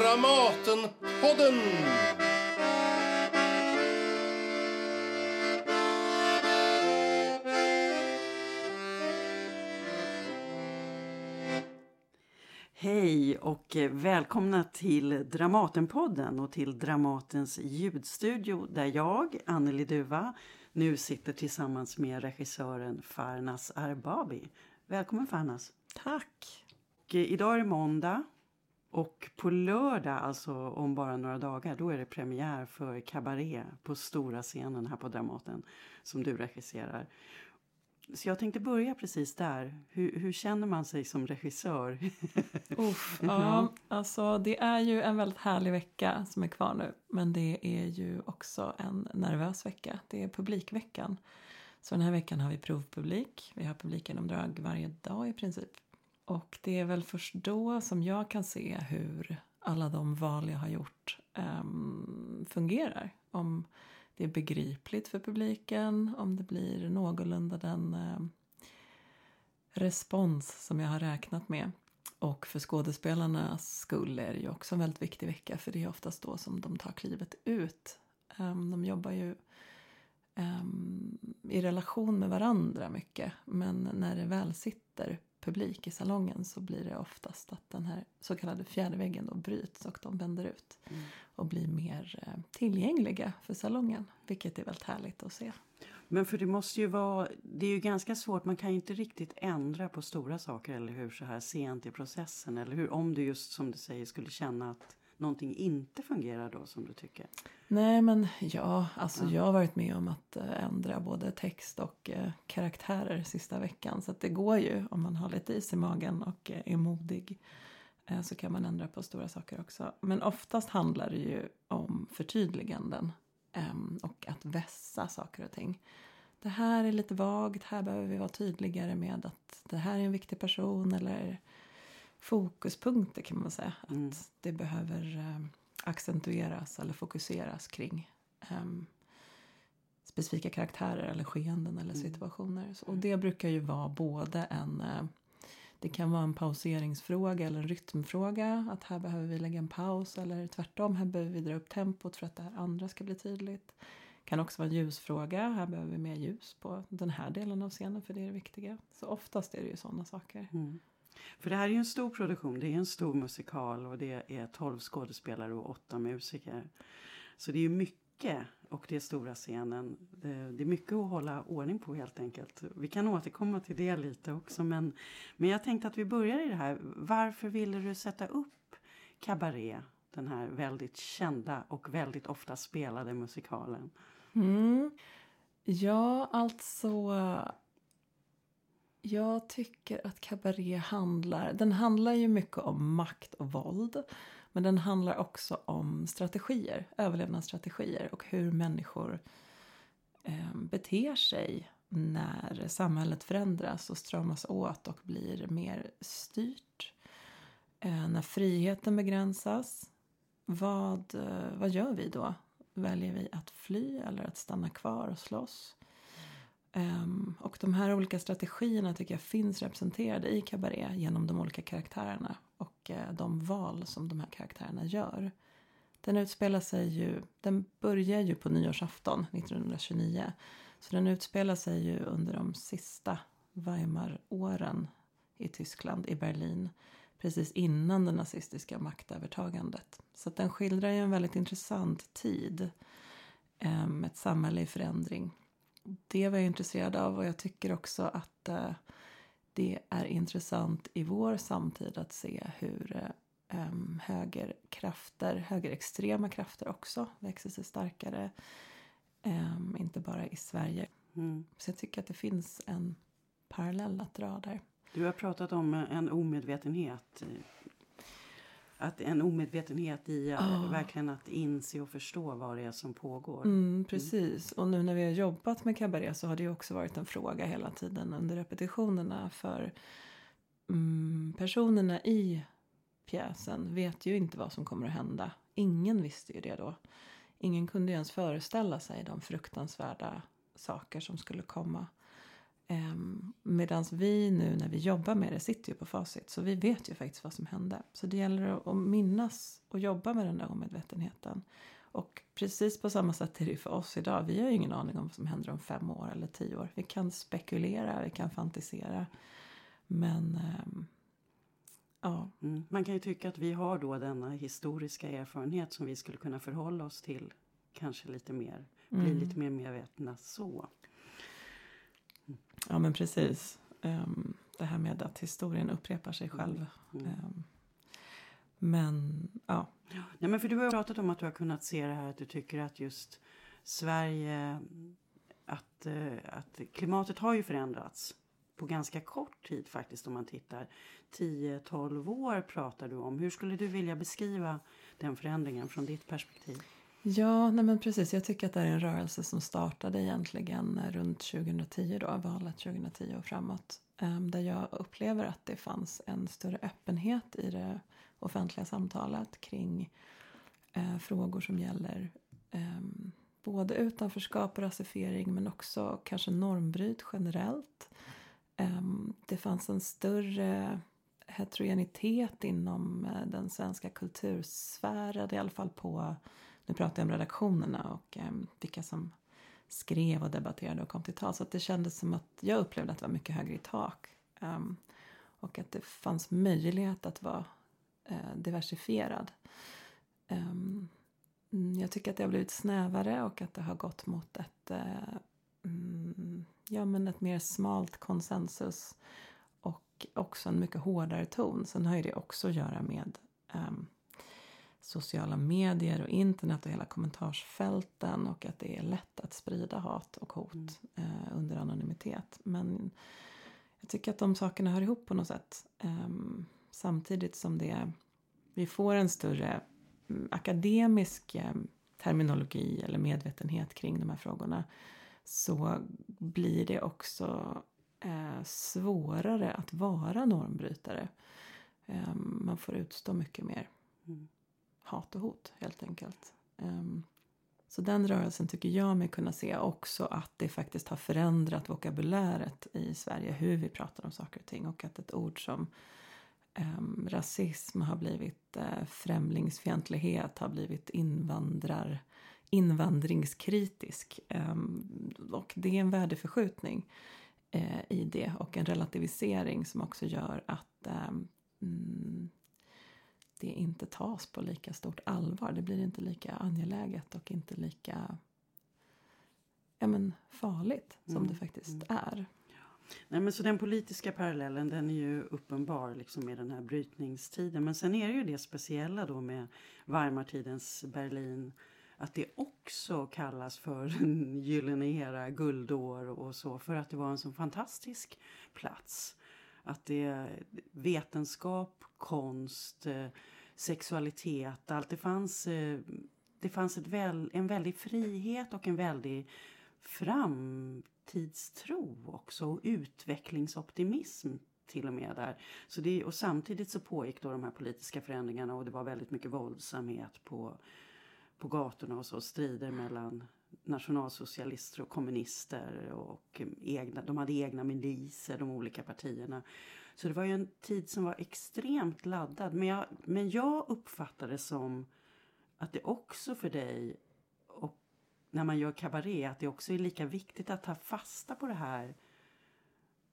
Dramatenpodden! Hej och välkomna till Dramatenpodden och till Dramatens ljudstudio där jag, Anneli Duva, nu sitter tillsammans med regissören Farnas Arbabi. Välkommen Farnas! Tack! Och idag är det måndag och på lördag, alltså om bara några dagar, då är det premiär för Cabaret på stora scenen här på Dramaten som du regisserar. Så jag tänkte börja precis där. Hur, hur känner man sig som regissör? Uff, ja, alltså det är ju en väldigt härlig vecka som är kvar nu. Men det är ju också en nervös vecka. Det är publikveckan. Så den här veckan har vi provpublik. Vi har publikgenomdrag varje dag i princip. Och det är väl först då som jag kan se hur alla de val jag har gjort um, fungerar. Om det är begripligt för publiken, om det blir någorlunda den eh, respons som jag har räknat med. Och för skådespelarnas skull är det ju också en väldigt viktig vecka för det är oftast då som de tar klivet ut. Um, de jobbar ju um, i relation med varandra mycket men när det väl sitter publik i salongen så blir det oftast att den här så kallade fjärde väggen då bryts och de vänder ut mm. och blir mer eh, tillgängliga för salongen. Vilket är väldigt härligt att se. Men för det måste ju vara, det är ju ganska svårt, man kan ju inte riktigt ändra på stora saker eller hur så här sent i processen eller hur om du just som du säger skulle känna att någonting inte fungerar då som du tycker? Nej men ja, alltså ja. jag har varit med om att eh, ändra både text och eh, karaktärer sista veckan. Så att det går ju om man har lite is i magen och eh, är modig. Så kan man ändra på stora saker också. Men oftast handlar det ju om förtydliganden. Ehm, och att vässa saker och ting. Det här är lite vagt, här behöver vi vara tydligare med att det här är en viktig person. Eller fokuspunkter kan man säga. Mm. Att det behöver eh, accentueras eller fokuseras kring um, specifika karaktärer eller skeenden eller mm. situationer. Mm. Och det brukar ju vara både en uh, det kan vara en pauseringsfråga eller en rytmfråga. Att här behöver vi lägga en paus eller tvärtom, här behöver vi dra upp tempot för att det här andra ska bli tydligt. Det kan också vara en ljusfråga. Här behöver vi mer ljus på den här delen av scenen för det är det viktiga. Så oftast är det ju sådana saker. Mm. För det här är ju en stor produktion. Det är en stor musikal och det är 12 skådespelare och 8 musiker. Så det är ju mycket och det är stora scenen. Det, är mycket att hålla ordning på helt enkelt. Vi kan återkomma till det lite också men, men jag tänkte att vi börjar i det här. Varför ville du sätta upp Cabaret? Den här väldigt kända och väldigt ofta spelade musikalen. Mm. Ja, alltså jag tycker att Cabaret handlar, den handlar ju mycket om makt och våld. Men den handlar också om strategier, överlevnadsstrategier och hur människor eh, beter sig när samhället förändras och stramas åt och blir mer styrt. Eh, när friheten begränsas, vad, eh, vad gör vi då? Väljer vi att fly eller att stanna kvar och slåss? Um, och de här olika strategierna tycker jag finns representerade i Cabaret genom de olika karaktärerna och uh, de val som de här karaktärerna gör. Den utspelar sig ju, den börjar ju på nyårsafton 1929. Så den utspelar sig ju under de sista Weimar-åren i Tyskland, i Berlin. Precis innan det nazistiska maktövertagandet. Så den skildrar ju en väldigt intressant tid. Um, ett samhälle i förändring det var jag intresserad av och jag tycker också att eh, det är intressant i vår samtid att se hur eh, högerkrafter, högerextrema krafter också växer sig starkare. Inte bara i Sverige. Mm. Så jag tycker att det finns en parallell att dra där. Du har pratat om en omedvetenhet att en omedvetenhet i oh. verkligen att inse och förstå vad det är som pågår. Mm, mm, precis. Och nu när vi har jobbat med kabaré så har det också varit en fråga hela tiden under repetitionerna. För mm, personerna i pjäsen vet ju inte vad som kommer att hända. Ingen visste ju det då. Ingen kunde ens föreställa sig de fruktansvärda saker som skulle komma. Um, Medan vi nu när vi jobbar med det sitter ju på facit. Så vi vet ju faktiskt vad som hände. Så det gäller att, minnas och jobba med den där omedvetenheten. Och precis på samma sätt är det för oss idag. Vi har ju ingen aning om vad som händer om fem år eller tio år. Vi kan spekulera, vi kan fantisera. Men um, ja. Mm. Man kan ju tycka att vi har då denna historiska erfarenhet som vi skulle kunna förhålla oss till. Kanske lite mer, bli mm. lite mer medvetna så. Ja men precis. Um, det här med att historien upprepar sig själv. Mm. Um, men ja. Nej, men för du har pratat om att du har kunnat se det här att du tycker att just Sverige att, uh, att klimatet har ju förändrats på ganska kort tid faktiskt om man tittar. 10-12 år pratar du om. Hur skulle du vilja beskriva den förändringen från ditt perspektiv? Ja, nej men precis. Jag tycker att det är en rörelse som startade egentligen runt 2010 då, valet 2010 och framåt. Ehm, där jag upplever att det fanns en större öppenhet i det offentliga samtalet kring eh, frågor som gäller ehm, både utanförskap och rasifiering men också kanske normbryt generellt. Ehm, det fanns en större heterogenitet inom eh, den svenska kultursfären, i alla fall på nu pratar jag om redaktionerna och eh, vilka som skrev och debatterade och kom till tal. Så att det kändes som att jag upplevde att det var mycket högre i tak. Um, och att det fanns möjlighet att vara eh, diversifierad. Um, jag tycker att det har blivit snävare och att det har gått mot ett, eh, mm, ja, men ett mer smalt konsensus och också en mycket hårdare ton. Sen har ju det också att göra med um, sociala medier och internet och hela kommentarsfälten och att det är lätt att sprida hat och hot mm. eh, under anonymitet. Men jag tycker att de sakerna hör ihop på något sätt. Eh, samtidigt som det, vi får en större mm, akademisk eh, terminologi eller medvetenhet kring de här frågorna så blir det också eh, svårare att vara normbrytare. Ehm, man får utstå mycket mer. Mm hat och hot helt enkelt. Um, så den rörelsen tycker jag mig kunna se också att det faktiskt har förändrat vokabuläret i Sverige hur vi pratar om saker och ting och att ett ord som um, rasism har blivit uh, främlingsfientlighet, har blivit invandrar, invandringskritisk. Um, och det är en värdeförskjutning uh, i det och en relativisering som också gör att um, det inte tas på lika stort allvar. Det blir inte lika angeläget och inte lika ja, men farligt som mm. det faktiskt mm. är. Nej, men så den politiska parallellen den är ju uppenbar liksom med den här brytningstiden. Men sen är det ju det speciella då med Weimartidens Berlin att det också kallas för en gyllene era, guldår och så för att det var en så fantastisk plats. Att det är vetenskap, konst, eh, sexualitet, allt det fanns. Eh, det fanns ett väl, en väldig frihet och en väldig framtidstro också och utvecklingsoptimism till och med där. Så det, och samtidigt så pågick då de här politiska förändringarna och det var väldigt mycket våldsamhet på, på gatorna och så strider mellan nationalsocialister och kommunister och egna, de hade egna miliser, de olika partierna. Så det var ju en tid som var extremt laddad. Men jag, men jag uppfattade det som att det också för dig och när man gör kabaré att det också är lika viktigt att ta fasta på det här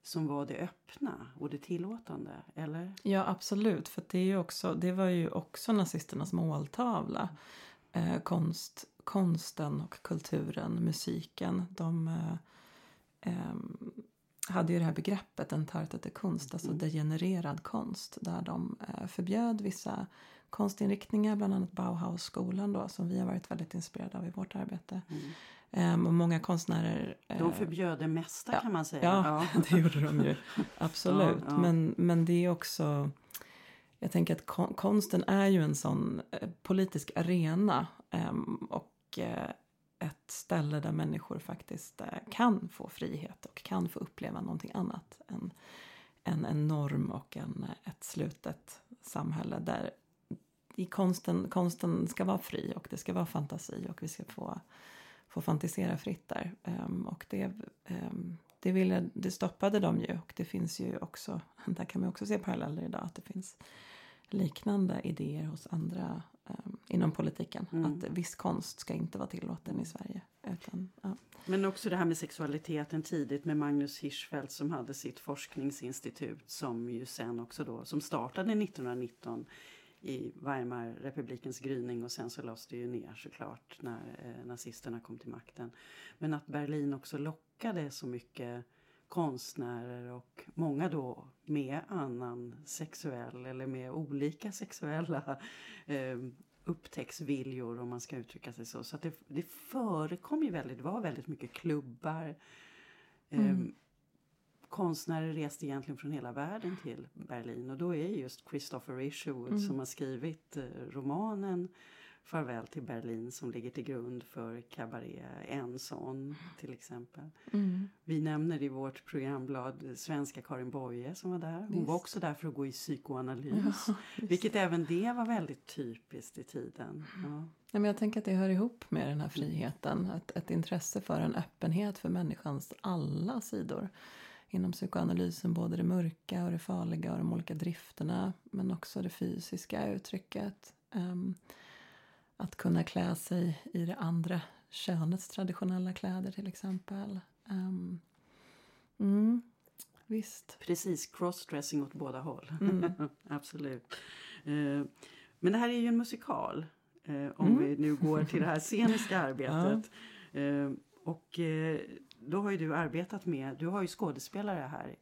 som var det öppna och det tillåtande, eller? Ja, absolut. För det, är ju också, det var ju också nazisternas måltavla. Eh, konst, konsten och kulturen, musiken. De eh, eh, hade ju det här begreppet entartete konst, alltså mm. degenererad konst. Där de eh, förbjöd vissa konstinriktningar, bland annat Bauhausskolan då, som vi har varit väldigt inspirerade av i vårt arbete. Mm. Och många konstnärer... Uh, de förbjöd det mesta ja, kan man säga. Ja, ja. det gjorde de ju. Absolut. Ja, men, men det är också... Jag tänker att konsten är ju en sån uh, politisk arena. Um, och ett ställe där människor faktiskt eh, kan få frihet och kan få uppleva någonting annat än, än en norm och en, eh, ett slutet samhälle där i konsten, konsten ska vara fri och det ska vara fantasi och vi ska få, få fantisera fritt där. Um, och det, um, det, ville, det stoppade de ju och det finns ju också, där kan man också se paralleller idag, att det finns liknande idéer hos andra inom politiken. Mm. Att viss konst ska inte vara tillåten i Sverige. Utan, ja. Men också det här med sexualiteten tidigt med Magnus Hirschfeldt som hade sitt forskningsinstitut som ju sen också då, som startade 1919 i Weimarrepublikens gryning och sen så lades det ju ner såklart när eh, nazisterna kom till makten. Men att Berlin också lockade så mycket konstnärer och många då med annan sexuell eller med olika sexuella eh, upptäcktsviljor om man ska uttrycka sig så. Så det, det förekom ju väldigt, det var väldigt mycket klubbar. Eh, mm. Konstnärer reste egentligen från hela världen till Berlin och då är just Christopher Isherwood mm. som har skrivit eh, romanen Farväl till Berlin som ligger till grund för Cabaret en sån till exempel. Mm. Vi nämner i vårt programblad svenska Karin Boye som var där. Hon Visst. var också där för att gå i psykoanalys. Ja, vilket även det var väldigt typiskt i tiden. Ja. Ja, men jag tänker att det hör ihop med den här friheten. Ett, ett intresse för en öppenhet för människans alla sidor. Inom psykoanalysen både det mörka och det farliga och de olika drifterna. Men också det fysiska uttrycket. Um, att kunna klä sig i det andra könets traditionella kläder till exempel. Um, mm, visst. Precis, crossdressing åt båda håll. Mm. Absolut. Uh, men det här är ju en musikal. Uh, om mm. vi nu går till det här sceniska arbetet. ja. uh, och då har ju du arbetat med, du har ju skådespelare här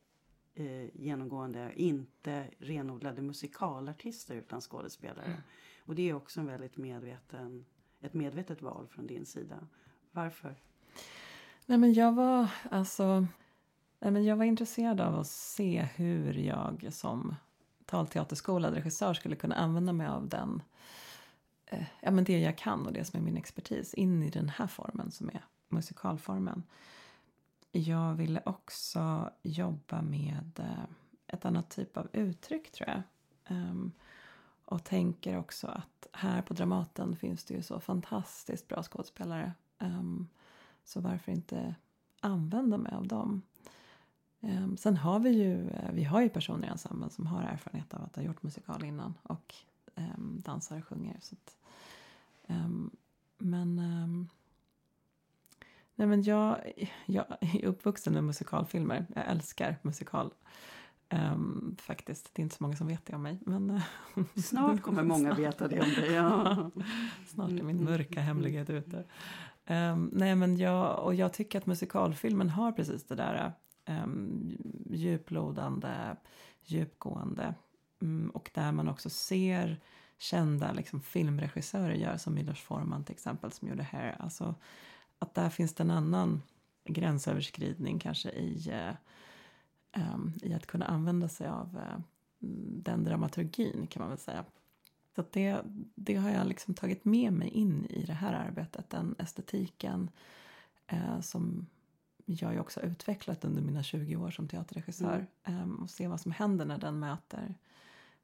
genomgående, inte renodlade musikalartister utan skådespelare. Och det är också en väldigt medveten, ett medvetet val från din sida. Varför? Nej men jag var alltså nej men jag var intresserad av att se hur jag som talteaterskolad regissör skulle kunna använda mig av den eh, ja, men det jag kan och det som är min expertis in i den här formen som är musikalformen. Jag ville också jobba med eh, ett annat typ av uttryck tror jag. Um, och tänker också att här på Dramaten finns det ju så fantastiskt bra skådespelare. Um, så varför inte använda mig av dem? Um, sen har vi ju, eh, vi har ju personer i ensemblen som har erfarenhet av att ha gjort musikal innan och um, dansar och sjunger. Så att, men Nej men jag, jag är uppvuxen med musikalfilmer. Jag älskar musikal. Um, faktiskt, det är inte så många som vet det om mig. Men, eh, Snart kommer många veta det om dig. Ja. Snart är min mörka hemlighet ute. Um, nej men jag, och jag tycker att musikalfilmen har precis det där um, djuplodande, djupgående. Um, och där man också ser kända liksom, filmregissörer göra som Milos Forman till exempel som gjorde Hair. Alltså, att där finns det en annan gränsöverskridning kanske i uh, i att kunna använda sig av uh, den dramaturgin kan man väl säga. Så det, det har jag liksom tagit med mig in i det här arbetet, den estetiken uh, som jag ju också utvecklat under mina 20 år som teaterregissör mm. um, och se vad som händer när den möter,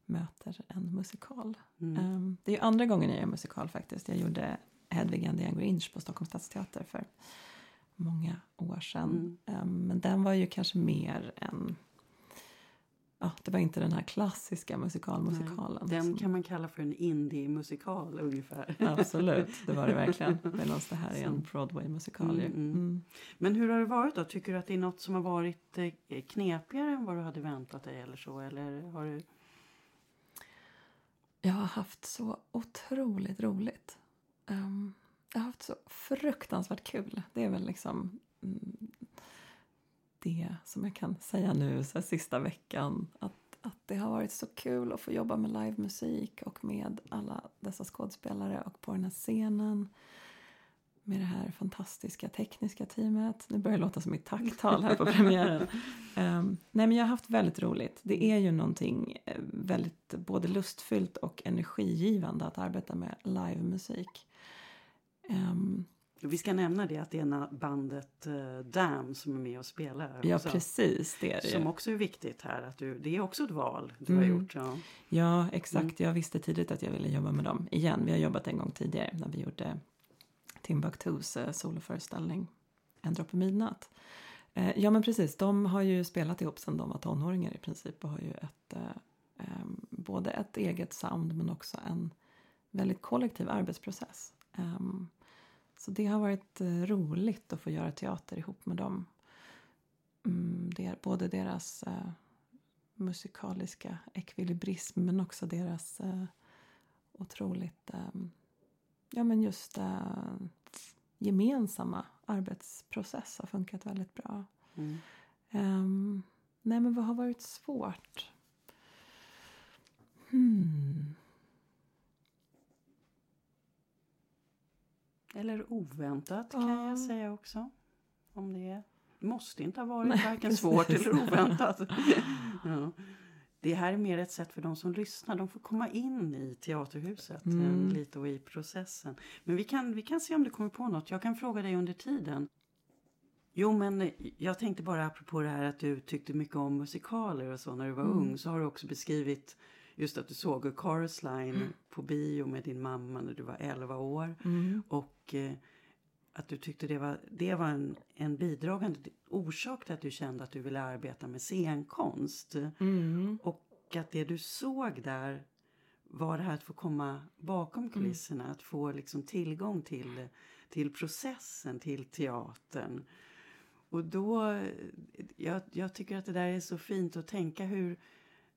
möter en musikal. Mm. Um, det är andra gången jag gör musikal faktiskt. Jag gjorde Hedvig and the Angry Inch på Stockholms stadsteater för många år sedan. Mm. Um, men den var ju kanske mer en... Ja, det var inte den här klassiska musikalmusikalen. Den som... kan man kalla för en indie-musikal ungefär. Absolut, det var det verkligen. Medan det här är en Broadway-musikal mm, mm. mm. Men hur har det varit då? Tycker du att det är något som har varit eh, knepigare än vad du hade väntat dig eller så? Eller har du... Jag har haft så otroligt roligt. Um, jag har haft så fruktansvärt kul. Det är väl liksom mm, det som jag kan säga nu så här, sista veckan. Att, att det har varit så kul att få jobba med livemusik och med alla dessa skådespelare och på den här scenen med det här fantastiska tekniska teamet. Nu börjar det låta som mitt tacktal här på premiären. Um, nej men jag har haft väldigt roligt. Det är ju någonting eh, väldigt både lustfyllt och energigivande att arbeta med livemusik. Um, vi ska nämna det att det är bandet uh, Dam som är med och spelar. Ja också. precis, det är det Som också är viktigt här. Att du, det är också ett val du mm. har gjort. Ja, ja exakt. Mm. Jag visste tidigt att jag ville jobba med dem igen. Vi har jobbat en gång tidigare när vi gjorde Timbuktus uh, soloföreställning En droppe midnatt. Eh, ja men precis, de har ju spelat ihop sedan de var tonåringar i princip och har ju ett, eh, eh, både ett eget sound men också en väldigt kollektiv arbetsprocess. Um, så det har varit eh, roligt att få göra teater ihop med dem. Mm, det är både deras uh, musikaliska ekvilibrism men också deras uh, otroligt um, ja, men just uh, gemensamma arbetsprocess har funkat väldigt bra. Mm. Um, nej, men vad har varit svårt? Hmm. Eller oväntat kan ja. jag säga också. Om det måste inte ha varit Nej, varken svårt eller oväntat. ja. Det här är mer ett sätt för de som lyssnar. De får komma in i teaterhuset mm. lite och i processen. Men vi kan, vi kan se om du kommer på något. Jag kan fråga dig under tiden. Jo, men jag tänkte bara apropå det här att du tyckte mycket om musikaler och så när du var mm. ung. Så har du också beskrivit just att du såg A Chorus Line mm. på bio med din mamma när du var 11 år. Mm. Och eh, att du tyckte det var, det var en, en bidragande orsak till att du kände att du ville arbeta med scenkonst. Mm. Och att det du såg där var det här att få komma bakom mm. kulisserna. Att få liksom tillgång till, till processen, till teatern. Och då, jag, jag tycker att det där är så fint att tänka hur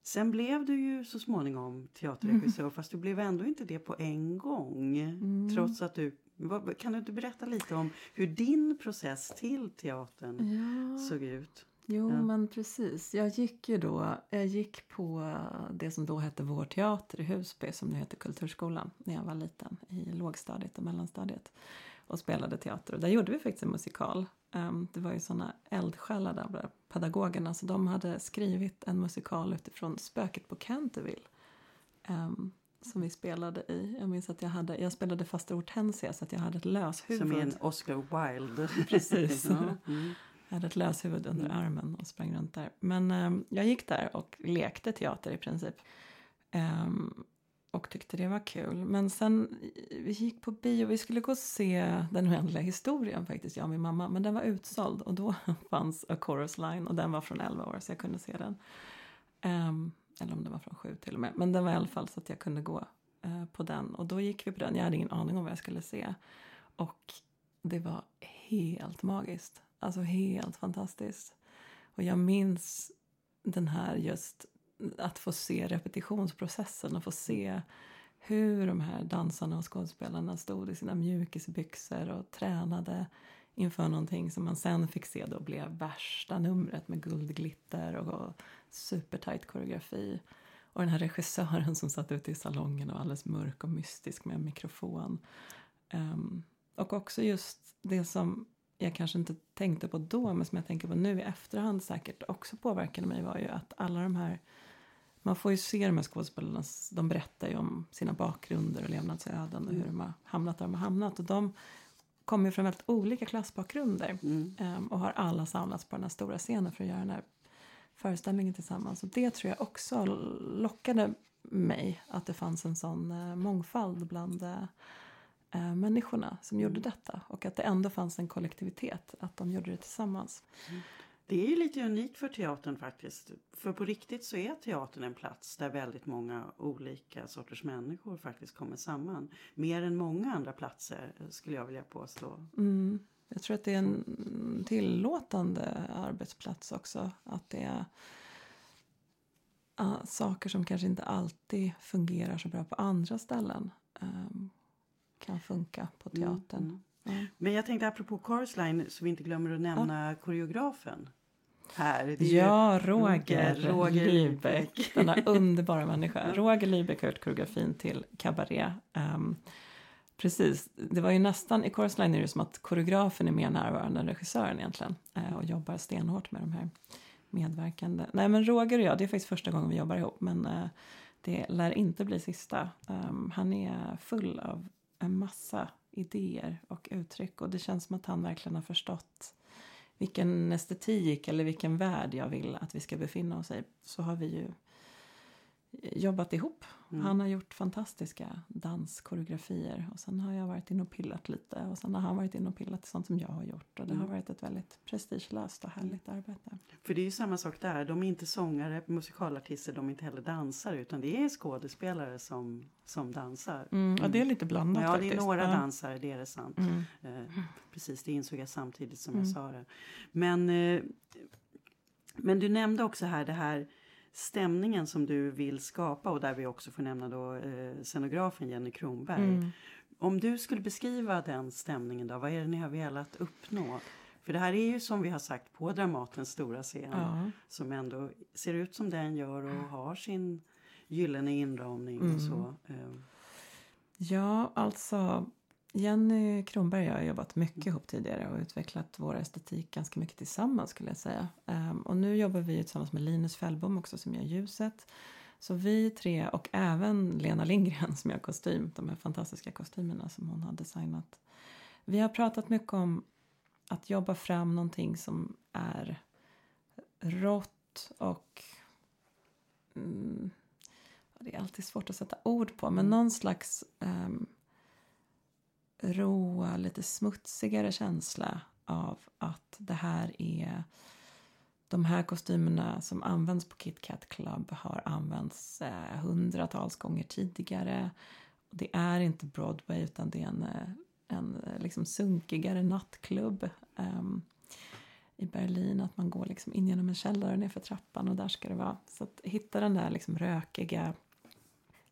Sen blev du ju så småningom teaterregissör mm. fast du blev ändå inte det på en gång. Mm. Trots att du kan du inte berätta lite om hur din process till teatern ja. såg ut? Jo, ja. men precis. Jag gick ju då, jag gick på det som då hette Vår teater i Husby som nu heter Kulturskolan när jag var liten i lågstadiet och mellanstadiet och spelade teater. Och där gjorde vi faktiskt en musikal. Um, det var ju såna eldsjälar där, pedagogerna, så de hade skrivit en musikal utifrån Spöket på Canterville. Um, som vi spelade i. Jag minns att jag, hade, jag spelade faster Hortensia så att jag hade ett löshuvud. Som i en Oscar Wilde. Precis. ja. mm. Jag hade ett löshuvud under mm. armen och sprang runt där. Men um, jag gick där och lekte teater i princip. Um, och tyckte det var kul. Men sen, vi gick på bio, vi skulle gå och se Den oändliga historien faktiskt, jag och min mamma. Men den var utsåld och då fanns A Chorus Line och den var från 11 år så jag kunde se den. Um, eller om den var från 7 till och med. Men den var i alla fall så att jag kunde gå uh, på den. Och då gick vi på den, jag hade ingen aning om vad jag skulle se. Och det var helt magiskt. Alltså helt fantastiskt. Och jag minns den här just att få se repetitionsprocessen och få se hur de här dansarna och skådespelarna stod i sina mjukisbyxor och tränade inför någonting som man sen fick se då blev värsta numret med guldglitter och, och supertight koreografi. Och den här regissören som satt ute i salongen och alldeles mörk och mystisk med en mikrofon. Um, och också just det som jag kanske inte tänkte på då men som jag tänker på nu i efterhand säkert också påverkade mig var ju att alla de här man får ju se de här skådespelarna, de berättar ju om sina bakgrunder och levnadsöden och hur mm. de har hamnat där de har hamnat. Och de kommer från väldigt olika klassbakgrunder mm. um, och har alla samlats på den här stora scenen för att göra den här föreställningen tillsammans. Och det tror jag också lockade mig, att det fanns en sån uh, mångfald bland uh, uh, människorna som mm. gjorde detta. Och att det ändå fanns en kollektivitet, att de gjorde det tillsammans. Mm. Det är ju lite unikt för teatern faktiskt. För på riktigt så är teatern en plats där väldigt många olika sorters människor faktiskt kommer samman. Mer än många andra platser skulle jag vilja påstå. Mm. Jag tror att det är en tillåtande arbetsplats också. Att det är uh, saker som kanske inte alltid fungerar så bra på andra ställen um, kan funka på mm, teatern. Mm. Mm. Men jag tänkte apropå Chorus Line så vi inte glömmer att nämna ja. koreografen. Här. ja, Roger, Roger Lybeck. Denna underbara människa. Roger Lybeck har gjort koreografin till Cabaret. Um, precis, det var ju nästan, i Chorus Line är det som att koreografen är mer närvarande än regissören egentligen. Uh, och jobbar stenhårt med de här medverkande. Nej men Roger och jag, det är faktiskt första gången vi jobbar ihop. Men uh, det lär inte bli sista. Um, han är full av en massa idéer och uttryck. Och det känns som att han verkligen har förstått vilken estetik eller vilken värld jag vill att vi ska befinna oss i. Så har vi ju jobbat ihop. Mm. Han har gjort fantastiska danskoreografier och sen har jag varit inne och pillat lite och sen har han varit inne och pillat sånt som jag har gjort och det har Mm. varit ett väldigt prestigelöst och härligt arbete. För det är ju samma sak där. De är inte sångare, musikalartister, de är inte heller dansare utan det är skådespelare som, som dansar. Mm, ja, det är lite blandat Ja, faktiskt. det är några Ja. dansare, det är det sant. Mm. Eh, precis, det insåg jag samtidigt som Mm. jag sa det. Men, eh, men du nämnde också här det här stämningen som du vill skapa och där vi också får nämna då eh, scenografen Jenny Kronberg. Mm. Om du skulle beskriva den stämningen då, vad är det ni har velat uppnå? För det här är ju som vi har sagt på Dramatens stora scen Ja. som ändå ser ut som den gör och har sin gyllene inramning Mm. och så. Eh, Ja, alltså Jenny Kronberg och jag har jobbat mycket ihop tidigare och utvecklat vår estetik ganska mycket tillsammans skulle jag säga. Ehm, och nu jobbar vi tillsammans med Linus Fällbom också som gör ljuset. Så vi tre och även Lena Lindgren som gör kostym, de här fantastiska kostymerna som hon har designat. Vi har pratat mycket om att jobba fram någonting som är rått och mm, det är alltid svårt att sätta ord på, men någon slags um, råa, lite smutsigare känsla av att det här är de här kostymerna som används på Kit Kat Club har använts eh, hundratals gånger tidigare. Det är inte Broadway utan det är en, eh, en eh, liksom sunkigare nattklubb ehm, i Berlin. Att man går liksom in genom en källare nerför trappan och där ska det vara. Så att hitta den där liksom rökiga,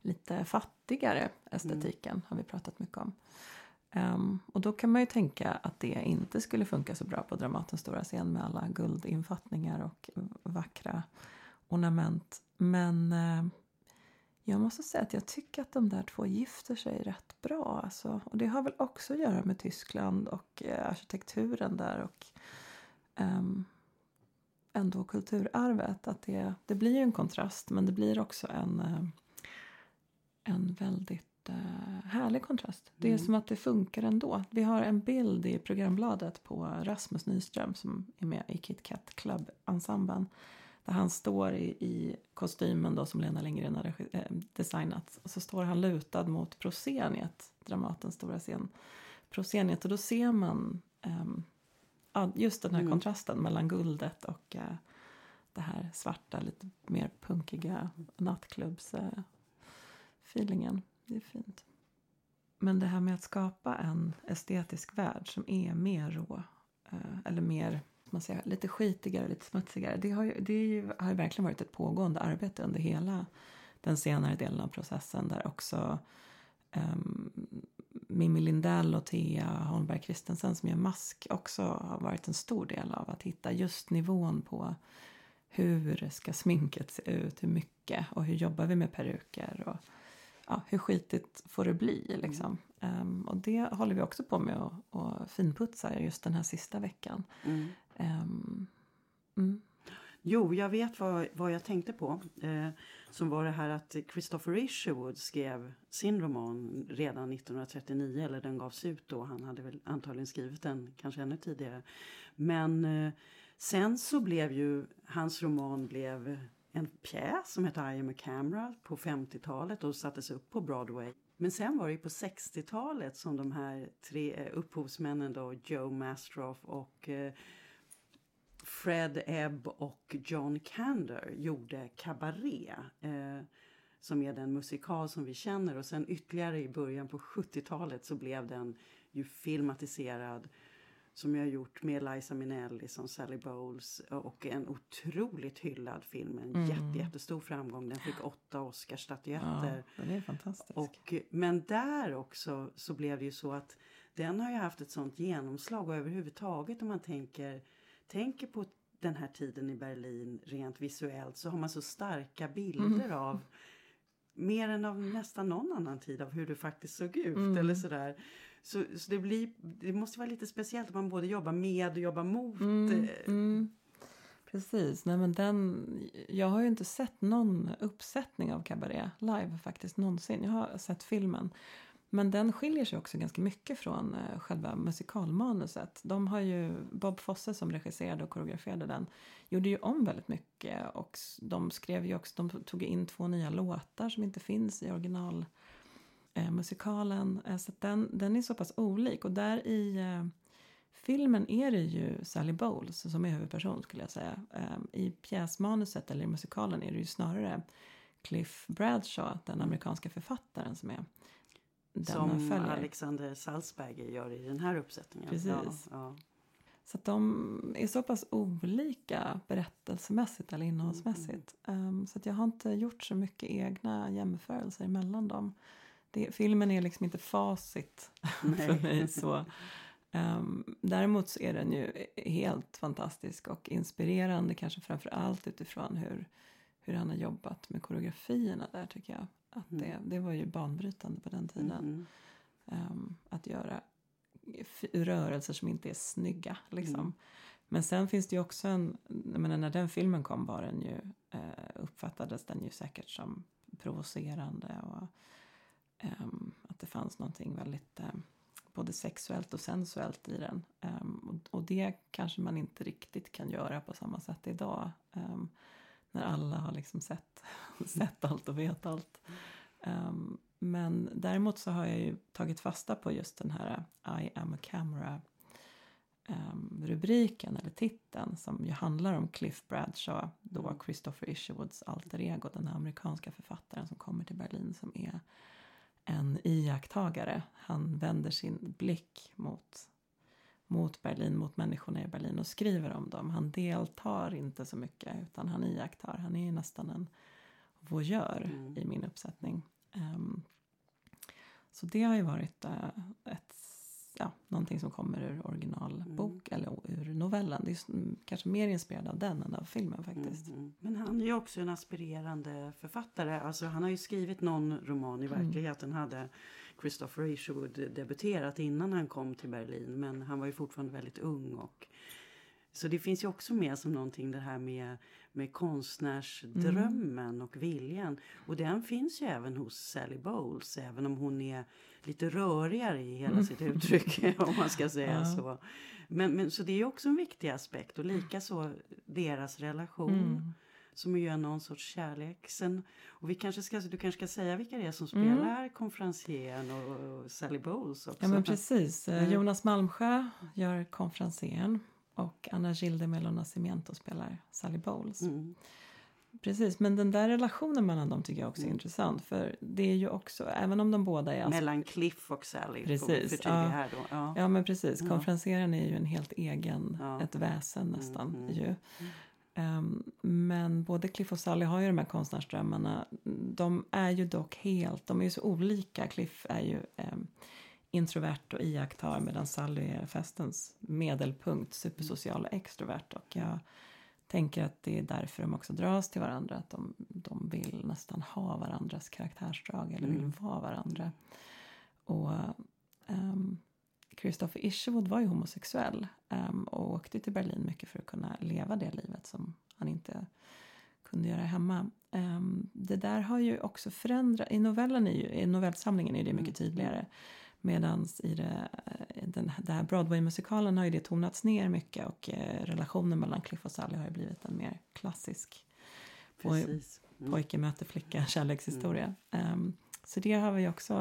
lite fattigare estetiken har vi pratat mycket om. Um, och då kan man ju tänka att det inte skulle funka så bra på Dramatens stora scen med alla guldinfattningar och vackra ornament. Men uh, jag måste säga att jag tycker att de där två gifter sig rätt bra. Alltså. Och det har väl också att göra med Tyskland och uh, arkitekturen där och um, ändå kulturarvet. Att det, det blir ju en kontrast men det blir också en, uh, en väldigt härlig kontrast. Det är Mm. som att det funkar ändå. Vi har en bild i programbladet på Rasmus Nyström som är med i Kit Kat Club-ensemblen. Där han står i, i kostymen då som Lena Lindgren har eh, designat. Och så står han lutad mot Prosceniet, Dramatens stora scen. Prosceniet och då ser man ja, just den här Mm. kontrasten mellan guldet och eh, det här svarta, lite mer punkiga nattklubbs eh, feelingen. Det är fint. Men det här med att skapa en estetisk värld som är mer rå eh, eller mer man säger, lite skitigare, lite smutsigare. Det har ju, det är ju, har ju verkligen varit ett pågående arbete under hela den senare delen av processen där också um, Mimmi Lindell och Thea Holmberg Kristensen som gör mask också har varit en stor del av att hitta just nivån på hur ska sminket se ut, hur mycket och hur jobbar vi med peruker och ja, hur skitigt får det bli liksom. Ehm, och det håller vi också på med att att finputsa just den här sista veckan. mm. Ehm, mm. Jo, jag vet vad, vad jag tänkte på. Eh, som var det här att Christopher Isherwood skrev sin roman redan 1939. Eller den gavs ut då. Han hade väl antagligen skrivit den kanske ännu tidigare. Men eh, sen så blev ju hans roman blev en pjäs som hette I am a camera på 50-talet och sattes upp på Broadway. Men sen var det på 60-talet som de här tre eh, upphovsmännen då, Joe Mastroff och eh, Fred Ebb och John Kander gjorde Cabaret. Eh, som är den musikal som vi känner. Och sen ytterligare i början på 70-talet så blev den ju filmatiserad. Som jag har gjort med Liza Minnelli som Sally Bowles. Och en otroligt hyllad film. En Mm. jätte, jättestor framgång. Den fick åtta Oscarsstatyetter. Ja, det är fantastiskt. Och, men där också så blev det ju så att den har ju haft ett sånt genomslag och överhuvudtaget om man tänker, tänker på den här tiden i Berlin rent visuellt så har man så starka bilder Mm. av mer än av nästan någon annan tid av hur det faktiskt såg ut Mm. eller sådär. Så, så det, blir, det måste vara lite speciellt att man både jobbar med och jobbar mot. Mm, eh, mm. Precis. Nej, men den, jag har ju inte sett någon uppsättning av Cabaret live faktiskt någonsin. Jag har sett filmen. Men den skiljer sig också ganska mycket från eh, själva musikalmanuset. De har ju, Bob Fosse som regisserade och koreograferade den gjorde ju om väldigt mycket och de skrev ju också, de tog in två nya låtar som inte finns i originalmusikalen. Eh, så den, den är så pass olik och där i eh, filmen är det ju Sally Bowles som är huvudperson skulle jag säga. Eh, I pjäsmanuset eller i musikalen är det ju snarare Cliff Bradshaw, den amerikanska författaren som är den Som Alexander Salzberger gör i den här uppsättningen. Precis. Ja, ja. Så att de är så pass olika berättelsemässigt eller innehållsmässigt. Mm. Um, så att jag har inte gjort så mycket egna jämförelser mellan dem. Det, filmen är liksom inte facit för mig. så. Um, däremot så är den ju helt fantastisk och inspirerande kanske framför allt utifrån hur, hur han har jobbat med koreografierna där tycker jag. Att mm. det, det var ju banbrytande på den tiden. Mm. Um, att göra rörelser som inte är snygga. Liksom. Mm. Men sen finns det ju också en, menar, när den filmen kom var den ju, eh, uppfattades den ju säkert som provocerande och att det fanns någonting väldigt eh, både sexuellt och sensuellt i den. Um, och, det kanske man inte riktigt kan göra på samma sätt idag. När alla har liksom sett, sett allt och vet allt. Men däremot så har jag ju tagit fasta på just den här I am a camera rubriken eller titeln som ju handlar om Cliff Bradshaw, då mm. Christopher Isherwoods alter ego, den här amerikanska författaren som kommer till Berlin som är en iakttagare. Han vänder sin blick mot, mot Berlin, mot människorna i Berlin och skriver om dem. Han deltar inte så mycket utan han iakttar. Han är nästan en voyeur mm. i min uppsättning. Um, så det har ju varit uh, ett, ja, någonting som kommer ur originalbok mm. eller ur novellen. Det är kanske mer inspirerad av den än av filmen faktiskt. Mm. Men han är ju också en aspirerande författare. Alltså han har ju skrivit någon roman i mm. verkligheten. Mm. Hade Christopher Isherwood debuterat innan han kom till Berlin. Men han var ju fortfarande väldigt ung och så det finns ju också med som någonting det här med, med konstnärsdrömmen mm. och viljan. Och den finns ju även hos Sally Bowles, även om hon är lite rörigare i hela mm. sitt uttryck om man ska säga ja. så. Men, men, så det är också en viktig aspekt och likaså deras relation. Mm. Som är ju någon sorts kärlek. Sen, och vi kanske ska, du kanske ska säga vilka det är som mm. spelar mm. konferencieren och, och Sally Bowles också. Ja men precis. Mm. Jonas Malmsjö gör konferencieren. Och Anna Gilde Melo Nascimento spelar Sally Bowles. Mm. Precis, men den där relationen mellan dem tycker jag också är mm. intressant. För det är ju också, även om de båda är... Mellan Cliff och Sally. Precis. Ja. Här då. Ja. ja, men precis. Ja. Konferenseraren är ju en helt egen, ja. ett väsen nästan mm, mm. ju. Um, men både Cliff och Sally har ju de här konstnärsdrömmarna. De är ju dock helt, de är ju så olika. Cliff är ju um, introvert och iakttar medan Sally är festens medelpunkt, supersocial och extrovert. Och jag tänker att det är därför de också dras till varandra, att de, de vill nästan ha varandras karaktärsdrag eller vill mm. vara varandra. Och um, Christopher Isherwood var ju homosexuell um, och åkte till Berlin mycket för att kunna leva det livet som han inte kunde göra hemma. Um, det där har ju också förändrat, i novellen är ju, i novellsamlingen är det mycket mm. tydligare. Medan i det, den, det här Broadway-musikalen har ju det tonats ner mycket och eh, relationen mellan Cliff och Sally har ju blivit en mer klassisk Precis. Mm. pojke möter flicka kärlekshistoria. Mm. Um, så det har vi också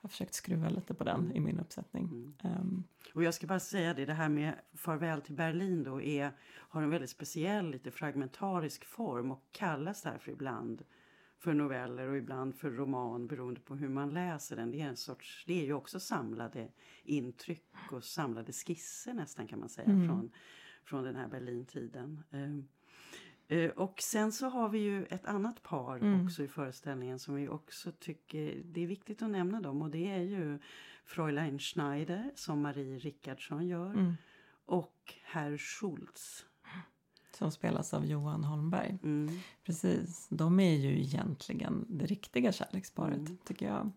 har försökt skruva lite på den mm. i min uppsättning. Mm. Um, och jag ska bara säga det, det här med Farväl till Berlin då är, har en väldigt speciell, lite fragmentarisk form och kallas därför ibland för noveller och ibland för roman beroende på hur man läser den. Det är en sorts, det är ju också samlade intryck och samlade skisser nästan kan man säga mm. från, från den här Berlintiden. Uh, uh, och sen så har vi ju ett annat par mm. också i föreställningen som vi också tycker det är viktigt att nämna dem och det är ju Fräulein Schneider som Marie Rickardsson gör mm. och Herr Schultz som spelas av Johan Holmberg. Mm. Precis, de är ju egentligen det riktiga kärleksparet mm. tycker jag.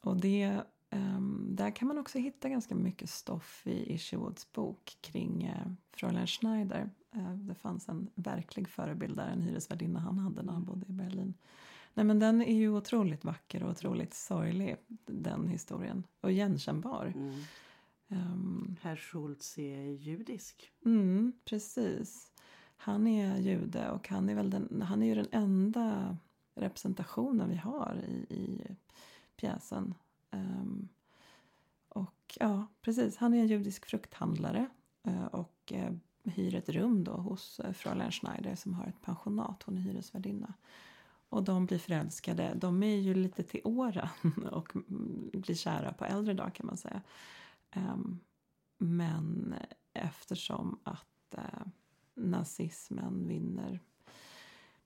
Och det, um, där kan man också hitta ganska mycket stoff i Isherwoods bok kring uh, Fräulein Schneider. Uh, det fanns en verklig förebild där, en hyresvärdinna han hade när han bodde i Berlin. Nej men den är ju otroligt vacker och otroligt sorglig, den historien. Och igenkännbar. Mm. Um, Herr Schultz är judisk. mm, precis. Han är jude och han är, väl den, han är ju den enda representationen vi har i, i pjäsen. Um, och ja, precis. Han är en judisk frukthandlare uh, och uh, hyr ett rum då hos uh, Fräulein Schneider som har ett pensionat. Hon är hyresvärdinna. Och de blir förälskade. De är ju lite till åren och mm, blir kära på äldre dag kan man säga. Um, men eftersom att uh, nazismen vinner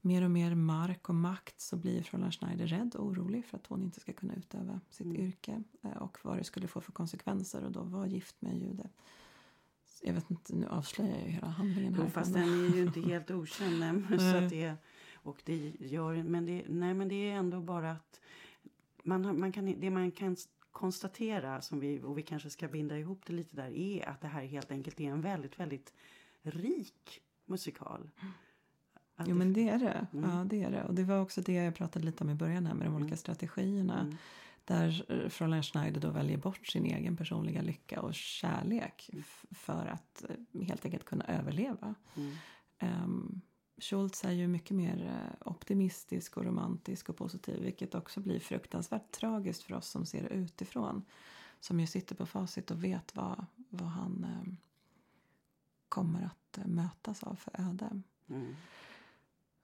mer och mer mark och makt så blir Fräulein Schneider rädd och orolig för att hon inte ska kunna utöva sitt Mm. yrke eh, och vad det skulle få för konsekvenser och då vara gift med en jude. Jag vet inte, nu avslöjar jag ju hela handlingen Jo, här. fast men- den är ju inte helt okänd. nej, Så att det, och det gör, men, det, nej, men det är ändå bara att man, man kan, det man kan konstatera, som vi, och vi kanske ska binda ihop det lite där, är att det här helt enkelt är en väldigt, väldigt rik musikal. Att Jo men det är det. Mm. Ja, det är det. Och det var också det jag pratade lite om i början här med de olika Mm. strategierna. Mm. Där eh, Fräulein Schneider då väljer bort sin egen personliga lycka och kärlek Mm. för att eh, helt enkelt kunna överleva. Um, Schultz är ju mycket mer eh, optimistisk och romantisk och positiv vilket också blir fruktansvärt tragiskt för oss som ser det utifrån. Som ju sitter på facit och vet vad, vad han eh, kommer att eh, mötas av för öde. Mm.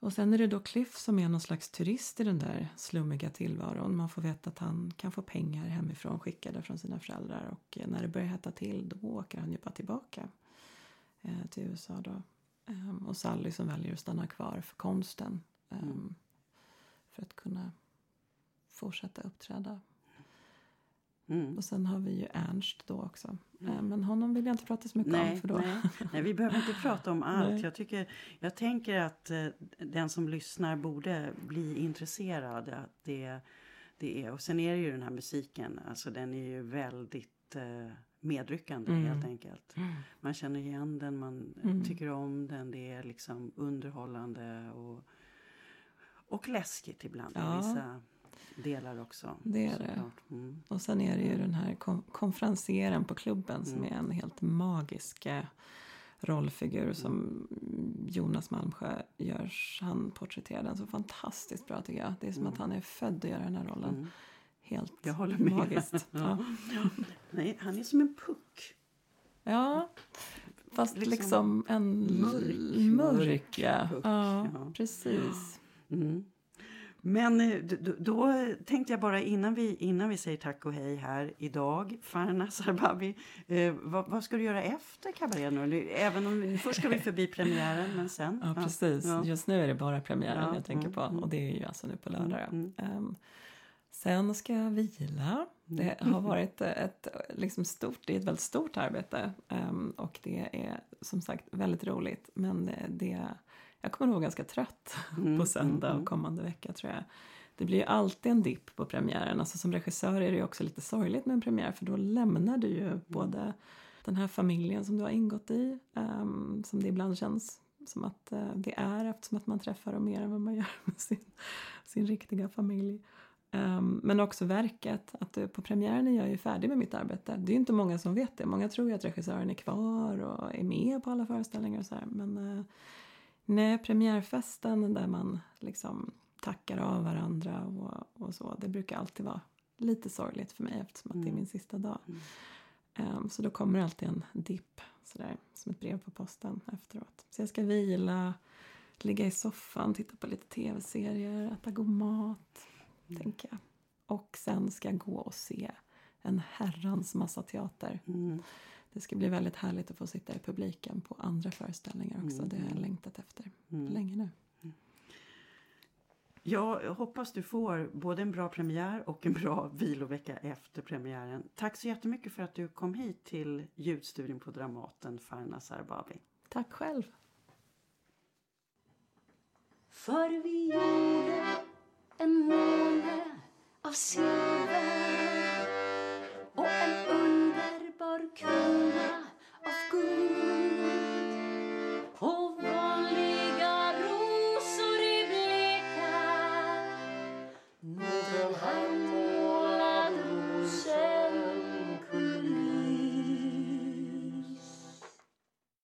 Och sen är det då Cliff som är någon slags turist i den där slummiga tillvaron. Man får veta att han kan få pengar hemifrån skickade från sina föräldrar och eh, när det börjar hetta till då åker han ju bara tillbaka eh, till USA då. Ehm, och Sally som väljer att stanna kvar för konsten ehm, Mm. för att kunna fortsätta uppträda. Mm. Och sen har vi ju Ernst då också. Mm. Eh, men honom vill jag inte prata så mycket om Nej, för då nej, nej, vi behöver inte prata om allt. Jag, tycker, jag tänker att eh, den som lyssnar borde bli intresserad. Att det, det är, och sen är det ju den här musiken, alltså den är ju väldigt eh, medryckande Mm. helt enkelt. Man känner igen den, man Mm. tycker om den, det är liksom underhållande och, och läskigt ibland Ja. vissa delar också. Det är det. Mm. Och sen är det ju den här kon- konferencieren på klubben som Mm. är en helt magisk eh, rollfigur som Jonas Malmsjö gör. Han porträtterar den så fantastiskt bra tycker jag. Det är som Mm. att han är född att göra den här rollen. Mm. Helt Jag håller med. magiskt. Ja. Nej, han är som en puck. ja, fast Liksom liksom, en mörk, mörk, mörk ja. ja. Precis. Mm. Men eh, d- d- då tänkte jag bara innan vi, innan vi säger tack och hej här idag, Farna Sarbabi, eh, vad, vad ska du göra efter kabarén? nu? Även om, först ska vi förbi premiären, men sen? Ja, precis. Ja. Just nu är det bara premiären Ja, jag tänker mm, på. mm. Och det är ju alltså nu på lördag. Mm, Ehm, sen ska jag vila. Det Mm. har varit ett, liksom stort, det är ett väldigt stort arbete. Ehm, och det är som sagt väldigt roligt. Men det, det, jag kommer nog vara ganska trött Mm, på söndag mm, och kommande vecka tror jag. Det blir ju alltid en dipp på premiären. Alltså som regissör är det ju också lite sorgligt med en premiär för då lämnar du ju Mm. både den här familjen som du har ingått i, ehm, som det ibland känns som att eh, det är eftersom att man träffar dem mer än vad man gör med sin, sin riktiga familj. Ehm, men också verket, att du, på premiären är jag ju färdig med mitt arbete. Det är ju inte många som vet det. Många tror ju att regissören är kvar och är med på alla föreställningar och så här. Men eh, nej, premiärfesten där man liksom tackar av varandra och, och så. Det brukar alltid vara lite sorgligt för mig eftersom att det är Mm. min sista dag. Mm. Ehm, så då kommer alltid en dipp sådär som ett brev på posten efteråt. Så jag ska vila, ligga i soffan, titta på lite tv-serier, äta god mat, Mm. tänker jag. Och sen ska jag gå och se en herrans massa teater. Mm. Det ska bli väldigt härligt att få sitta i publiken på andra föreställningar också. Mm. Det har jag längtat efter Mm. länge nu. Jag hoppas du får både en bra premiär och en bra vilovecka efter premiären. Tack så jättemycket för att du kom hit till ljudstudion på Dramaten, Farna Sarbabi. Tack själv! För vi gjorde en måne av silver